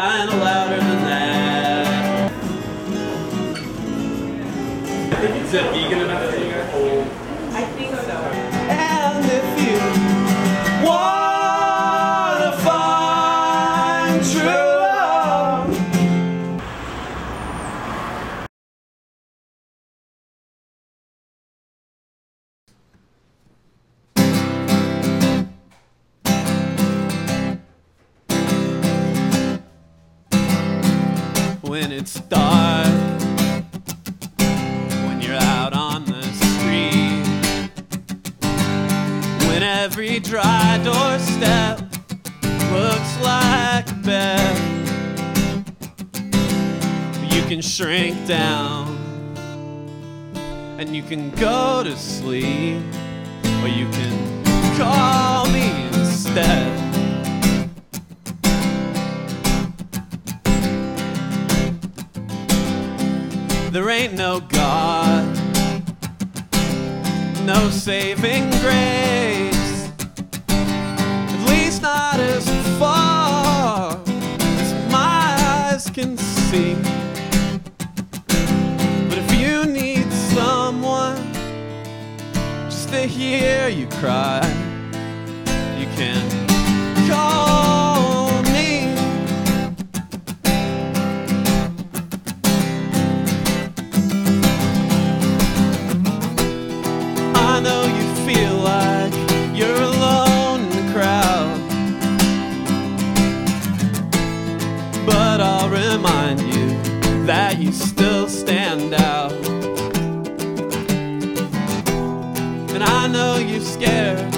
kinda louder than that. Is it vegan enough for you guys? I think so. When it's dark, when you're out on the street, when every dry doorstep looks like a bed, you can shrink down and you can go to sleep, or you can call There ain't no God, no saving grace, at least not as far as my eyes can see. But if you need someone just to hear you cry, you can remind you that you still stand out. And I know you're scared